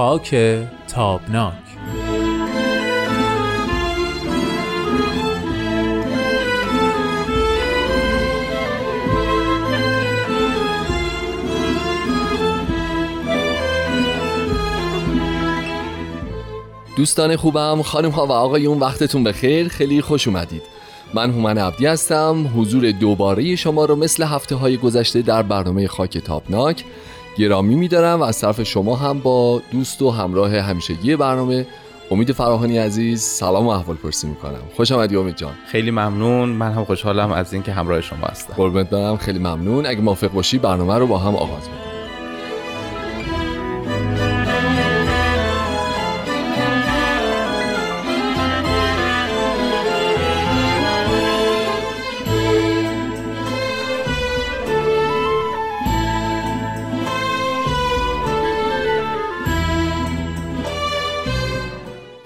خاک تابناک. دوستان خوبم خانم ها و آقایون وقتتون بخیر. خیلی خوش اومدید. من هومن عبدی هستم. حضور دوباره شما رو مثل هفته های گذشته در برنامه خاک تابناک گرامی میدارم و از طرف شما هم با دوست و همراه همیشگی برنامه امید فراهانی عزیز سلام و احوال پرسی می‌کنم. خوش آمدی امید جان. خیلی ممنون. من هم خوشحالم از اینکه همراه شما هستم. قربونت برم. خیلی ممنون. اگه موافق باشی برنامه رو با هم آغاز می‌کنم.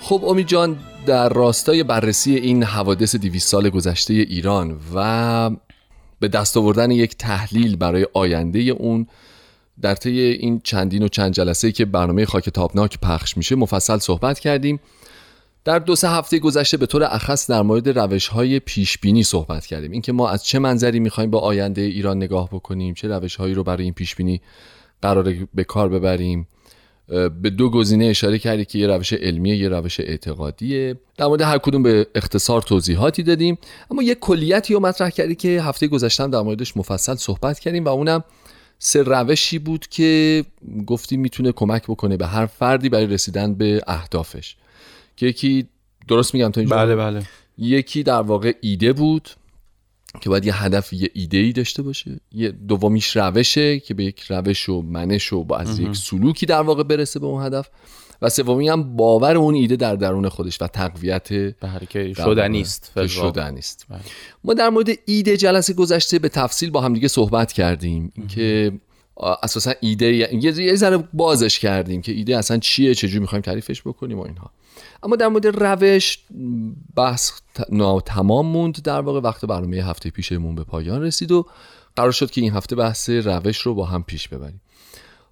خب امید جان در راستای بررسی این حوادث 200 سال گذشته ایران و به دست آوردن یک تحلیل برای آینده اون در طی این چندین و چند جلسه که برنامه خاک تابناک پخش میشه مفصل صحبت کردیم. در دو سه هفته گذشته به طور اخص در مورد روش های پیش بینی صحبت کردیم. اینکه ما از چه منظری می‌خوایم به آینده ایران نگاه بکنیم چه روش هایی رو برای این پیش بینی قرار به کار ببریم. به دو گزینه اشاره کردی که یه روش علمیه یه روش اعتقادیه. در مورد هر کدوم به اختصار توضیحاتی دادیم. اما یه کلیتی رو مطرح کردی که هفته گذشتم در موردش مفصل صحبت کردیم و اونم سه روشی بود که گفتیم می‌تونه کمک بکنه به هر فردی برای رسیدن به اهدافش. که یکی درست میگم تا اینجا؟ بله بله. یکی در واقع ایده بود. که باید یه هدف یه ایده ای داشته باشه. یه دومیش روشه که به یک روش و منش و با از یک سلوکی در واقع برسه به اون هدف. و سومی هم باور اون ایده در درون خودش و تقویت بله که شدنی است که شدنی است ما در مورد ایده جلسه گذشته به تفصیل با هم دیگه صحبت کردیم که اساسا ایده یه ذره بازش کردیم که ایده اصلا چیه چجوری می‌خوایم تعریفش بکنیم و اینها. اما در مورد روش بحث تمام موند در واقع. وقت برنامه هفته پیشمون به پایان رسید و قرار شد که این هفته بحث روش رو با هم پیش ببریم.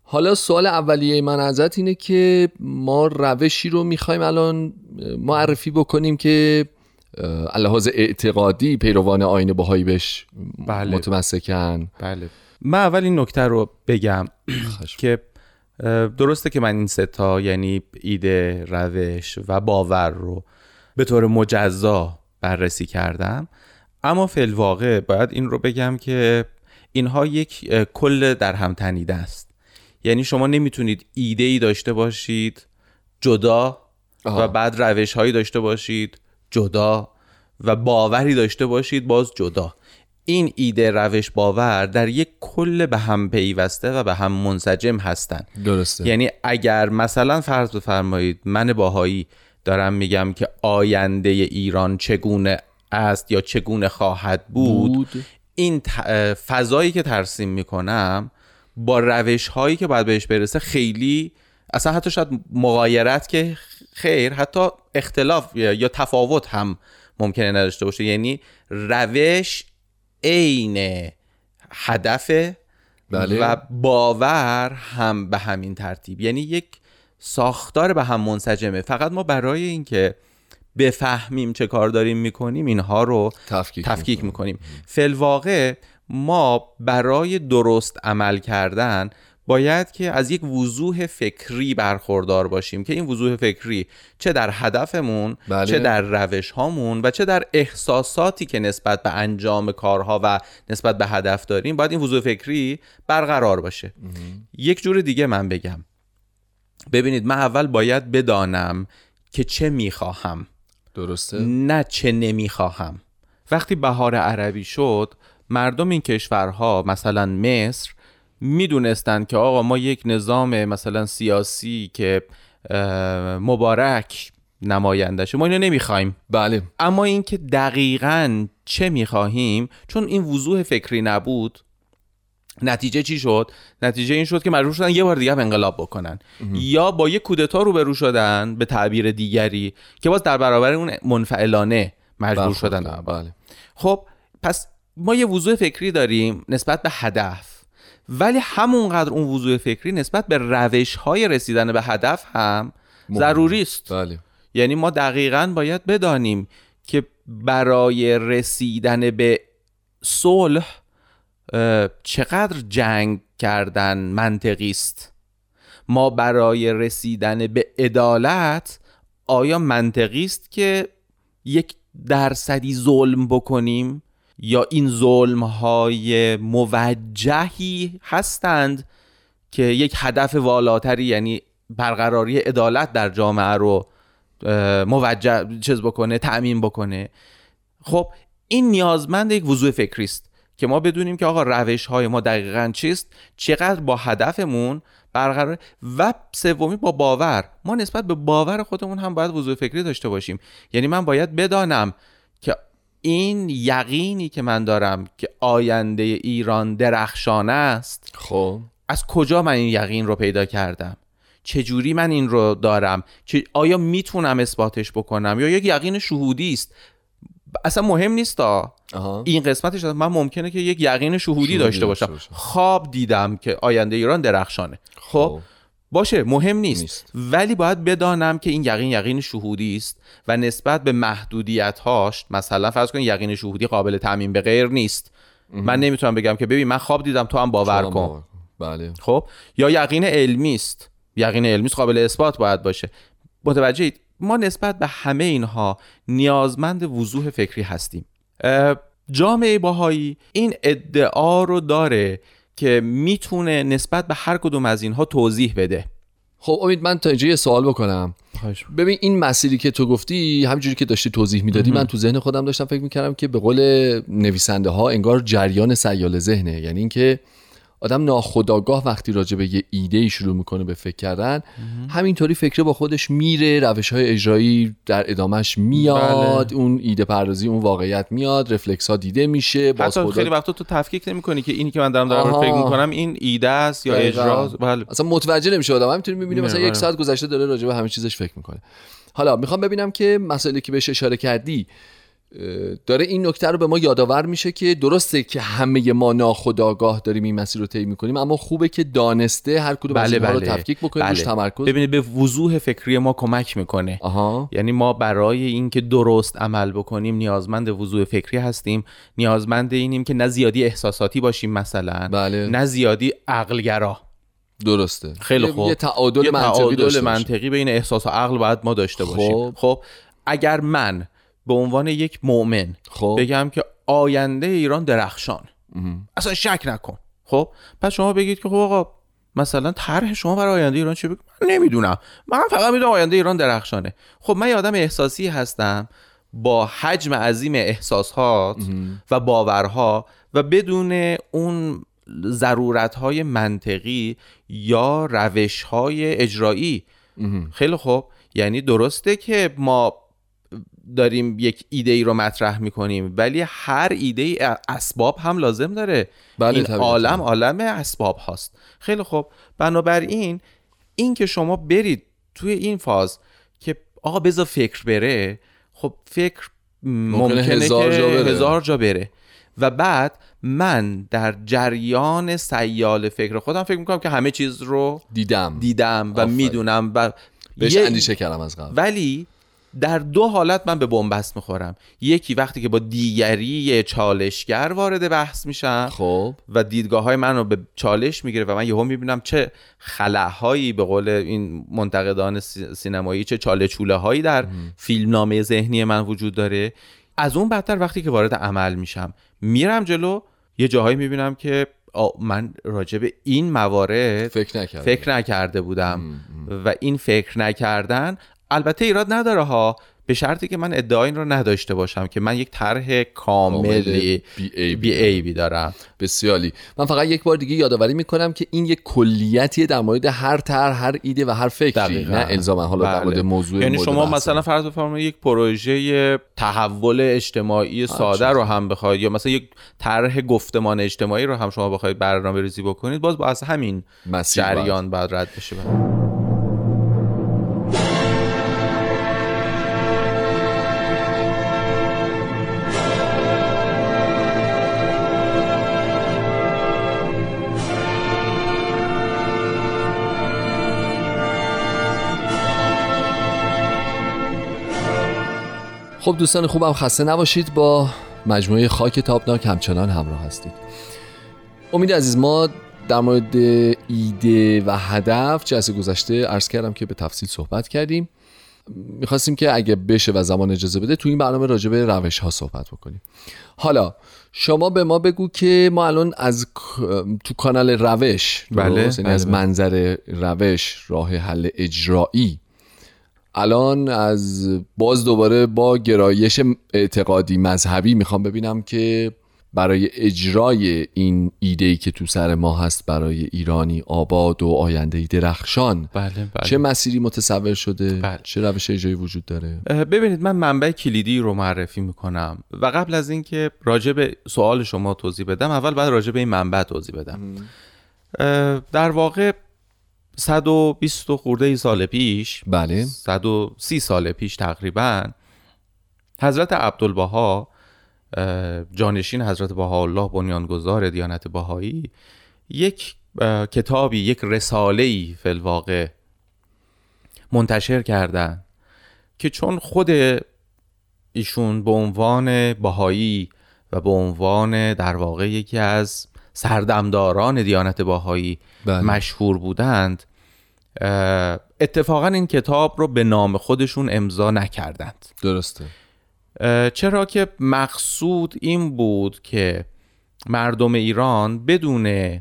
حالا سوال اولیه من ازت اینه که ما روشی رو می‌خوایم الان معرفی بکنیم که لحاظ اعتقادی پیروان آین بهایی بهش بله. متمسکن. بله. من اول این نکته رو بگم که درسته که من این ستا یعنی ایده روش و باور رو به طور مجزا بررسی کردم. اما فی باید این رو بگم که اینها یک کل در هم تنیده است. یعنی شما نمی‌تونید ایده ای داشته باشید جدا و بعد روش هایی داشته باشید جدا و باوری داشته باشید باز جدا. این ایده روش باور در یک کل به هم پیوسته و به هم منسجم هستند درسته. یعنی اگر مثلا فرض بفرمایید من باهایی دارم میگم که آینده ایران چگونه است یا چگونه خواهد بود, بود. این فضایی که ترسیم می‌کنم با روش هایی که باید بهش برسه خیلی اصلا حتی شاید مغایرت که خیر حتی اختلاف یا تفاوت هم ممکنه نداشته باشه. یعنی روش عین هدف بله. و باور هم به همین ترتیب. یعنی یک ساختار به هم منسجمه. فقط ما برای اینکه بفهمیم چه کار داریم می‌کنیم اینها رو تفکیک, تفکیک می‌کنیم. فلواقع ما برای درست عمل کردن باید که از یک وضوح فکری برخوردار باشیم که این وضوح فکری چه در هدفمون بله. چه در روش هامون و چه در احساساتی که نسبت به انجام کارها و نسبت به هدف داریم باید این وضوح فکری برقرار باشه. یک جور دیگه من بگم. ببینید من اول باید بدانم که چه می‌خواهم. درسته؟ نه چه نمی‌خواهم. وقتی بهار عربی شد مردم این کشورها مثلا مصر می‌دونستند که آقا ما یک نظام مثلا سیاسی که مبارک نمایندشه ما اینو نمی‌خوایم. بله. اما اینکه دقیقا چه می‌خواهیم چون این وضوح فکری نبود نتیجه چی شد؟ نتیجه این شد که مجبور شدن یه بار دیگه انقلاب بکنن. یا با یه کودتا روبرو شدن به تعبیر دیگری که باز در برابر اون منفعلانه مجبور شدن. بله. خب پس ما یه وضوح فکری داریم نسبت به هدف. ولی همونقدر اون وضوح فکری نسبت به روش های رسیدن به هدف هم ضروری است. بله. یعنی ما دقیقا باید بدانیم که برای رسیدن به صلح چقدر جنگ کردن منطقی است. ما برای رسیدن به عدالت آیا منطقی است که یک درصدی ظلم بکنیم؟ یا این ظلم های موجهی هستند که یک هدف والاتری یعنی برقراری عدالت در جامعه رو موجه چیز بکنه تأمین بکنه. خب این نیازمند یک وضوح فکری است که ما بدونیم که آقا روش های ما دقیقا چیست چقدر با هدفمون برقرار و سومی با باور. ما نسبت به باور خودمون هم باید وضوح فکری داشته باشیم. یعنی من باید بدانم که این یقینی که من دارم که آینده ایران درخشان است. خب. از کجا من این یقین رو پیدا کردم؟ چجوری من این رو دارم؟ چه آیا می‌تونم اثباتش بکنم؟ یا یک یقین شهودی است؟ اصلا مهم نیست تا. این قسمتش من ممکنه که یک یقین شهودی, داشته باشم. خواب دیدم که آینده ایران درخشانه. خب, خب. باشه مهم نیست. نیست. ولی باید بدانم که این یقین یقین شهودی است و نسبت به محدودیت هاش مثلا فرض کن یقین شهودی قابل تعمین به غیر نیست. من نمی‌تونم بگم که ببین من خواب دیدم تو هم باور کن. بله. خب؟ یا یقین علمی است. یقین علمی قابل اثبات باید باشه. متوجهید ما نسبت به همه اینها نیازمند وضوح فکری هستیم. جامعه باهایی این ادعا رو داره که می‌تونه نسبت به هر کدوم از اینها توضیح بده. خب امید من تا اینجا یه سوال بکنم. ببین این مسیری که تو گفتی همینجوری که داشتی توضیح می‌دادی من تو ذهن خودم داشتم فکر می‌کردم که به قول نویسنده ها انگار جریان سیال ذهنه. یعنی اینکه آدم ناخداگاه وقتی راجع به یه ایده ای شروع می‌کنه به فکر کردن همینطوری فکر با خودش میره روش های اجرایی در ادامش میاد بله. اون ایده پردازی اون واقعیت میاد رفلکس ها دیده میشه باز خدا... خیلی وقتا تو تفکیک نمی‌کنی که اینی که من دارم دارم فکر می‌کنم این ایده است یا اجرا؟ بله. اصلا متوجه نمیشه آدم همینطوری می‌بینه مثلا یک ساعت گذشته داره راجع به همه چیزش فکر می‌کنه. حالا می‌خوام ببینم که مسئله که بهش اشاره کردی داره این نکته رو به ما یادآور میشه که درسته که همه ما ناخداگاه داریم این مسیر رو طی می‌کنیم اما خوبه که دانسته هر کدوم بله از بله. رو تفکیک بکنیم بله. تمرکز. ببینید به وضوح فکری ما کمک می‌کنه. آها. یعنی ما برای اینکه درست عمل بکنیم نیازمند وضوح فکری هستیم. نیازمند اینیم که نه زیادی احساساتی باشیم مثلا بله. نه زیادی عقلگرا. درسته. خیلی خوب. یه تعادل منطقی, تعادل منطقی بین احساس و عقل باید ما داشته باشیم. خب, خب اگر من به عنوان یک مؤمن. خب. بگم که آینده ایران درخشان. اصلا شک نکن. خب پس شما بگید که خب آقا مثلا طرح شما برای آینده ایران چه بگم؟ من نمی‌دونم. من فقط می‌دونم آینده ایران درخشانه. خب من یه آدم احساسی هستم با حجم عظیم احساسات و باورها و بدون اون ضرورت های منطقی یا روش های اجرایی خیلی خوب. یعنی درسته که ما داریم یک ایده ای رو مطرح می‌کنیم ولی هر ایده ای اسباب هم لازم داره. بله این عالم عالم اسباب هاست. خیلی خوب. بنابراین این که شما برید توی این فاز که آقا بذار فکر بره خب فکر ممکنه, هزار, که جا بره. هزار جا بره. و بعد من در جریان سیال فکر خودم فکر می‌کنم که همه چیز رو دیدم. دیدم و می‌دونم و بهش اندیشه کردم از قبل. ولی در دو حالت من به بنبست می‌خورم. یکی وقتی که با دیگری چالشگر وارد بحث میشم خب. و دیدگاه های من رو به چالش می‌گیره و من یهو می‌بینم چه خلاهایی به قول این منتقدان سینمایی چه چاله چوله هایی در فیلمنامه ذهنی من وجود داره. از اون بدتر وقتی که وارد عمل میشم. میرم جلو یه جاهایی می‌بینم که من راجع به این موارد فکر نکرده, فکر نکرده بودم. و این فکر نکردن البته ایراد نداره ها. به شرطی که من ادعای این رو نداشته باشم که من یک طرح کاملی بی ای بی دارم. بسیالی من فقط یک بار دیگه یادآوری می‌کنم که این یک کلیتیه در مورد هر طرح هر ایده و هر فکری نه الزاما حالا در مورد بله. موضوع یعنی شما مثلا فرض بفرمایید یک پروژه تحول اجتماعی ساده رو هم بخواید یا مثلا یک طرح گفتمان اجتماعی رو هم شما بخواید برنامه ریزی بکنید باز با از همین جریان بعد رد بشه. خب دوستان خوبم خسته نباشید. با مجموعه خاک تابناک همچنان همراه هستید. امید عزیز ما در مورد ایده و هدف جلسه گذشته عرض کردم که به تفصیل صحبت کردیم. می‌خواستیم که اگه بشه و زمان اجازه بده تو این برنامه راجع به روش ها صحبت بکنیم. حالا شما به ما بگو که ما الان از تو کانال روش بله, یعنی بله از منظر روش راه حل اجرایی الان از باز دوباره با گرایش اعتقادی مذهبی می‌خوام ببینم که برای اجرای این ایده ای که تو سر ما هست برای ایرانی آباد و آینده درخشان بله بله. چه مسیری متصور شده بله. چه روش اجرایی وجود داره ببینید من منبع کلیدی رو معرفی می‌کنم و قبل از اینکه راجع به سوال شما توضیح بدم اول بعد راجع به این منبع توضیح بدم در واقع 120 خورده ای سال پیش بله. 130 سال پیش تقریبا حضرت عبدالبها جانشین حضرت بهاءالله بنیانگذار دیانت بهایی یک کتابی یک رساله ای فلواقع منتشر کردن که چون خود ایشون به عنوان بهایی و به عنوان در واقع یکی از سردمداران دیانت باهایی بله. مشهور بودند اتفاقا این کتاب رو به نام خودشون امضا نکردند درسته چرا که مقصود این بود که مردم ایران بدون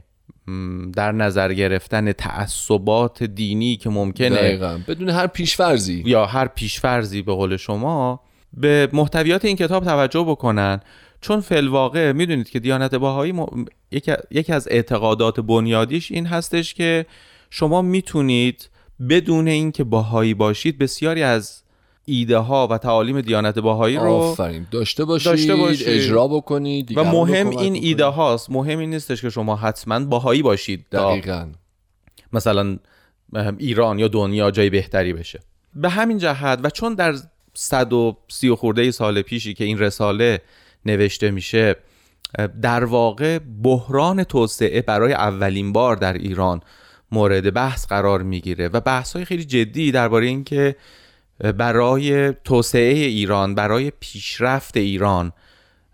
در نظر گرفتن تعصبات دینی که ممکنه دقیقا. بدون هر پیشفرزی یا هر پیشفرزی به قول شما به محتویات این کتاب توجه بکنن چون فلواقع می‌دونید که دیانت باهایی. یکی از اعتقادات بنیادیش این هستش که شما می‌تونید بدون اینکه باهایی باشید بسیاری از ایده ها و تعالیم دیانت باهایی رو آفرین. داشته باشید, داشته باشید. اجرا بکنید و مهم این ایده هاست. مهم این نیستش که شما حتما باهایی باشید دقیقا. مثلا ایران یا دنیا جای بهتری بشه. به همین جهت و چون در 130 خورده سال پیشی که این رساله نوشته میشه در واقع بحران توسعه برای اولین بار در ایران مورد بحث قرار می‌گیره و بحث های خیلی جدی درباره اینکه برای توسعه ایران برای پیشرفت ایران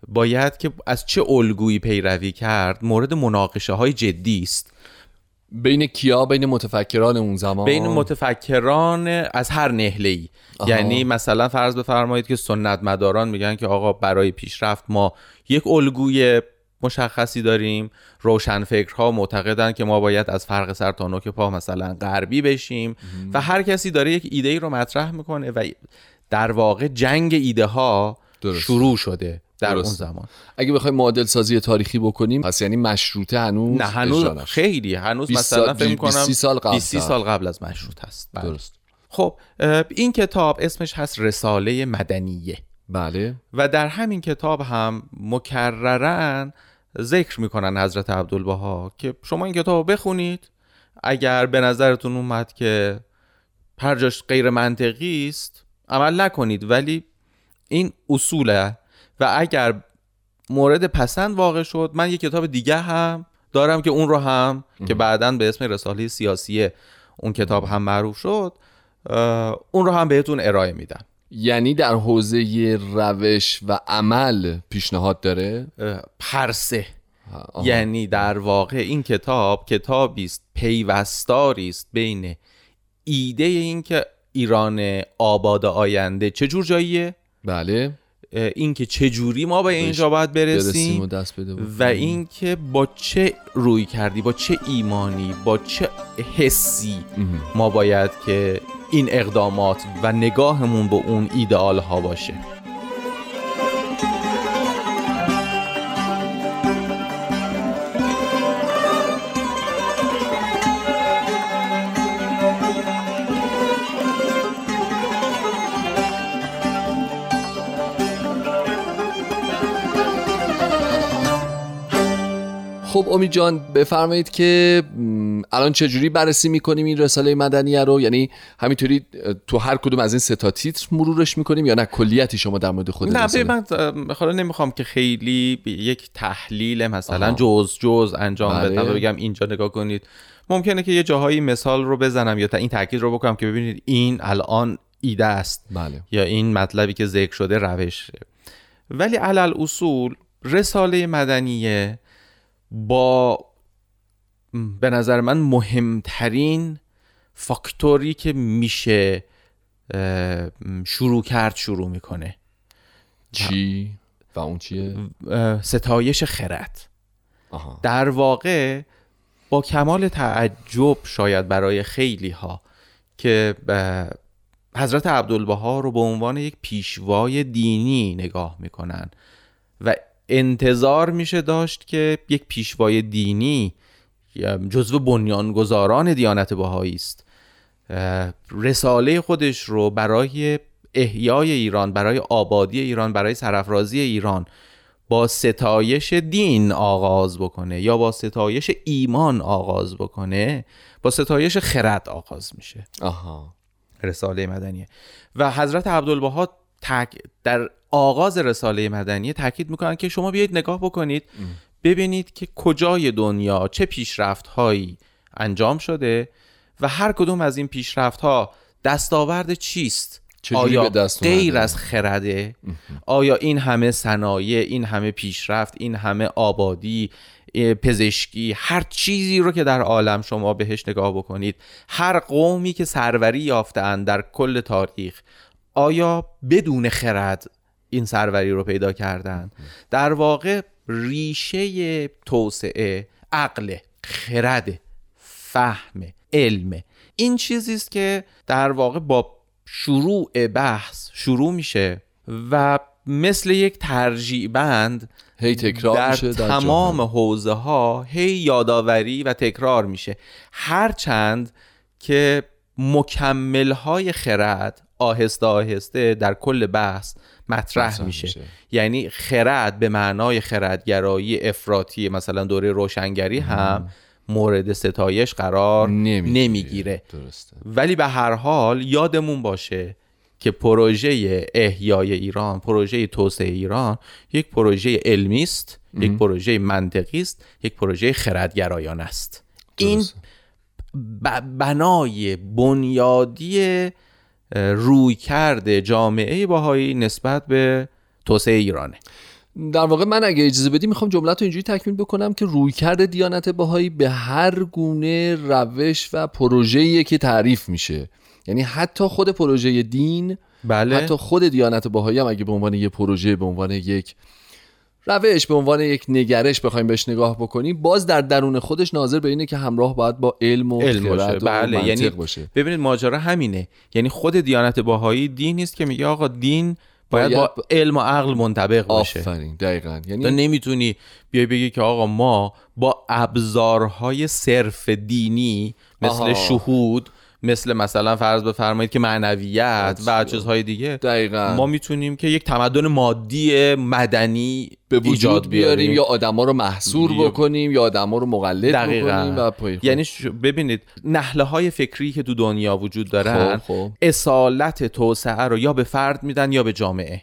باید که از چه الگویی پیروی کرد مورد مناقشه های جدی است. بین کیا بین متفکران اون زمان؟ بین متفکران از هر نهله ای یعنی مثلا فرض بفرمایید که سنت مداران میگن که آقا برای پیشرفت ما یک الگوی مشخصی داریم. روشنفکرها معتقدن که ما باید از فرق سر تا نوک پا مثلا غربی بشیم. و هر کسی داره یک ایده ای رو مطرح می‌کنه و در واقع جنگ ایده ها شروع شده. در درست. اون زمان. اگه بخوایم معادل سازی تاریخی بکنیم پس یعنی مشروطه هنوز نه هنوز. خیلی هنوز 20 مثلا فکر 20 کنم سال قبل 20 سال قبل از مشروط هست. بله. درست. خب این کتاب اسمش هست رساله مدنیه. بله. و در همین کتاب هم مکررن ذکر می‌کنن حضرت عبدالبها که شما این کتاب بخونید اگر به نظرتون اومد که هر جاش غیر منطقی است عمل نکنید. ولی این اصوله و اگر مورد پسند واقع شد من یک کتاب دیگه هم دارم که اون رو هم که بعدا به اسم رساله سیاسی اون کتاب هم معروف شد اون رو هم بهتون ارائه میدم. یعنی در حوزه روش و عمل پیشنهاد داره؟ پرسه. یعنی در واقع این کتاب کتابی است پیوستاری است بین ایده این که ایران آباد آینده چه جور جاییه؟ بله. اینکه چه جوری ما به اینجا باید برسیم و دست بده. و اینکه با چه روی کردی با چه ایمانی با چه حسی. ما باید که این اقدامات و نگاهمون به اون ایدئال ها باشه خب امید جان بفرمایید که الان چجوری بررسی می‌کنیم این رساله مدنیه رو یعنی همینطوری تو هر کدوم از این سه تا تیتر مرورش می‌کنیم یا نه کلیتی شما در مورد خود نه رساله؟ من حالا نمی‌خوام که خیلی یک تحلیل مثلا آها. جز جز انجام بله. بدم و بگم اینجا نگاه کنید ممکنه که یه جاهایی مثال رو بزنم یا تا این تاکید رو بکنم که ببینید این الان ایده است بله یا این مطلبی که ذکر شده روشه ولی علل اصول رساله مدنیه با به نظر من مهمترین فاکتوری که میشه شروع کرد شروع می‌کنه چی؟ و اون چیه؟ ستایش خرد آها. در واقع با کمال تعجب شاید برای خیلی ها که حضرت عبدالبها رو به عنوان یک پیشوای دینی نگاه می‌کنن و انتظار میشه داشت که یک پیشوای دینی جزو بنیانگذاران دیانت بهایی است. رساله خودش رو برای احیای ایران برای آبادی ایران برای سرفرازی ایران با ستایش دین آغاز بکنه یا با ستایش ایمان آغاز بکنه با ستایش خرد آغاز میشه. آها. رساله مدنیه. و حضرت عبدالبها تک در آغاز رساله مدنیه تاکید می‌کنن که شما بیایید نگاه بکنید ببینید که کجای دنیا چه پیشرفت هایی انجام شده و هر کدوم از این پیشرفت ها دستاورد چیست؟ آیا غیر از خرده؟ آیا این همه صنایع این همه پیشرفت این همه آبادی پزشکی هر چیزی رو که در عالم شما بهش نگاه بکنید هر قومی که سروری یافتند در کل تاریخ آیا بدون خرد این سروری رو پیدا کردن؟ در واقع ریشه توسعه عقل خرد فهم علم. این چیزی است که در واقع با شروع بحث شروع میشه و مثل یک ترجیع بند هی تکرار در میشه در تمام حوزه ها هی یادآوری و تکرار میشه. هرچند که مکمل های خرد آهسته آهسته در کل بحث مطرح میشه. میشه. یعنی خرد به معنای خردگرایی افراطی مثلا دوره روشنگری هم مورد ستایش قرار نمی‌گیره. ولی به هر حال یادمون باشه که پروژه احیای ایران پروژه توسعه ایران یک پروژه علمی است یک پروژه منطقی است یک پروژه خردگرایانه است. این بنای بنیادی روی کرده جامعه باهایی نسبت به توسعه ایرانه در واقع من اگه اجازه بدی می‌خوام جملت رو اینجوری تکمیل بکنم که روی کرده دیانت باهایی به هر گونه روش و پروژه‌ای که تعریف میشه یعنی حتی خود پروژه دین بله. حتی خود دیانت باهایی هم اگه به عنوان یک پروژه به عنوان یک روش به عنوان یک نگرش بخوایم بهش نگاه بکنیم باز در درون خودش ناظر به اینه که همراه باید با علم و علم باشه. بله. یعنی باشه ببینید ماجرا همینه یعنی خود دیانت باهایی دین نیست که میگه آقا دین باید, با علم و عقل منطبق باشه آفرین دقیقا یعنی تو نمی‌تونی بیای بگی که آقا ما با ابزارهای صرف دینی مثل آها. شهود مثل مثلا فرض بفرمایید که معنویت و چیزهای دیگه. دقیقا. ما می‌تونیم که یک تمدن مادی مدنی به وجود بیاریم. یا آدما رو محصور بکنیم یا آدما رو مقلد بکنیم و یعنی ببینید نحله های فکری که تو دنیا وجود دارن خوب خوب. اصالت توسعه رو یا به فرد میدن یا به جامعه.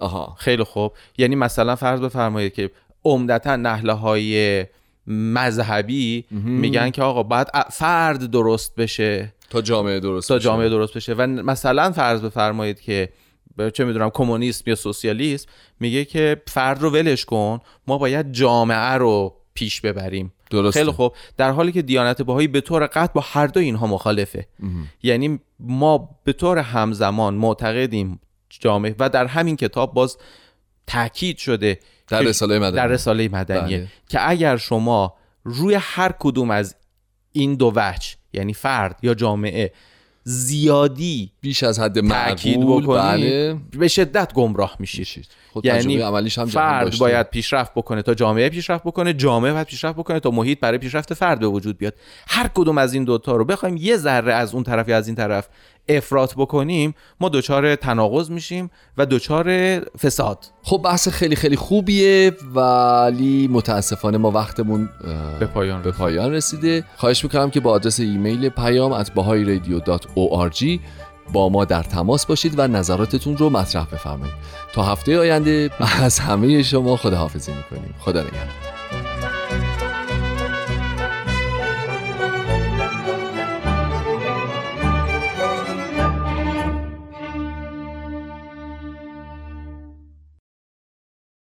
آها. خیلی خوب. یعنی مثلا فرض بفرمایید که عمدتا نحله های مذهبی میگن که آقا باید فرد درست بشه. تا جامعه درست تا جامعه درست بشه. و مثلا فرض بفرمایید که چه می‌دونم کمونیسم یا سوسیالیسم میگه که فرد رو ولش کن ما باید جامعه رو پیش ببریم. درسته. خیلی خوب. در حالی که دیانت بهایی به طور قطع با هر دو اینها مخالفه. یعنی ما به طور همزمان معتقدیم جامعه و در همین کتاب باز تاکید شده در رساله مدنی. در رساله مدنیه بله. که اگر شما روی هر کدوم از این دو وجه یعنی فرد یا جامعه زیادی بیش از حد معقول بله. به شدت گمراه میشید. یعنی عملیش هم فرد باید پیشرفت بکنه تا جامعه پیشرفت بکنه جامعه باید پیشرفت بکنه تا محیط برای پیشرفت فرد به وجود بیاد. هر کدوم از این دوتا رو بخوایم یه ذره از اون طرف یا از این طرف افراط بکنیم ما دچار تناقض میشیم و دچار فساد. خب بحث خیلی خیلی خوبیه ولی متاسفانه ما وقتمون به پایان, به پایان رسیده. خواهش می‌کنم که با آدرس ایمیل پیام at با ما در تماس باشید و نظراتتون رو مطرح بفرمایید. تا هفته آینده از همه شما خداحافظی می‌کنیم. خدا نگهدار.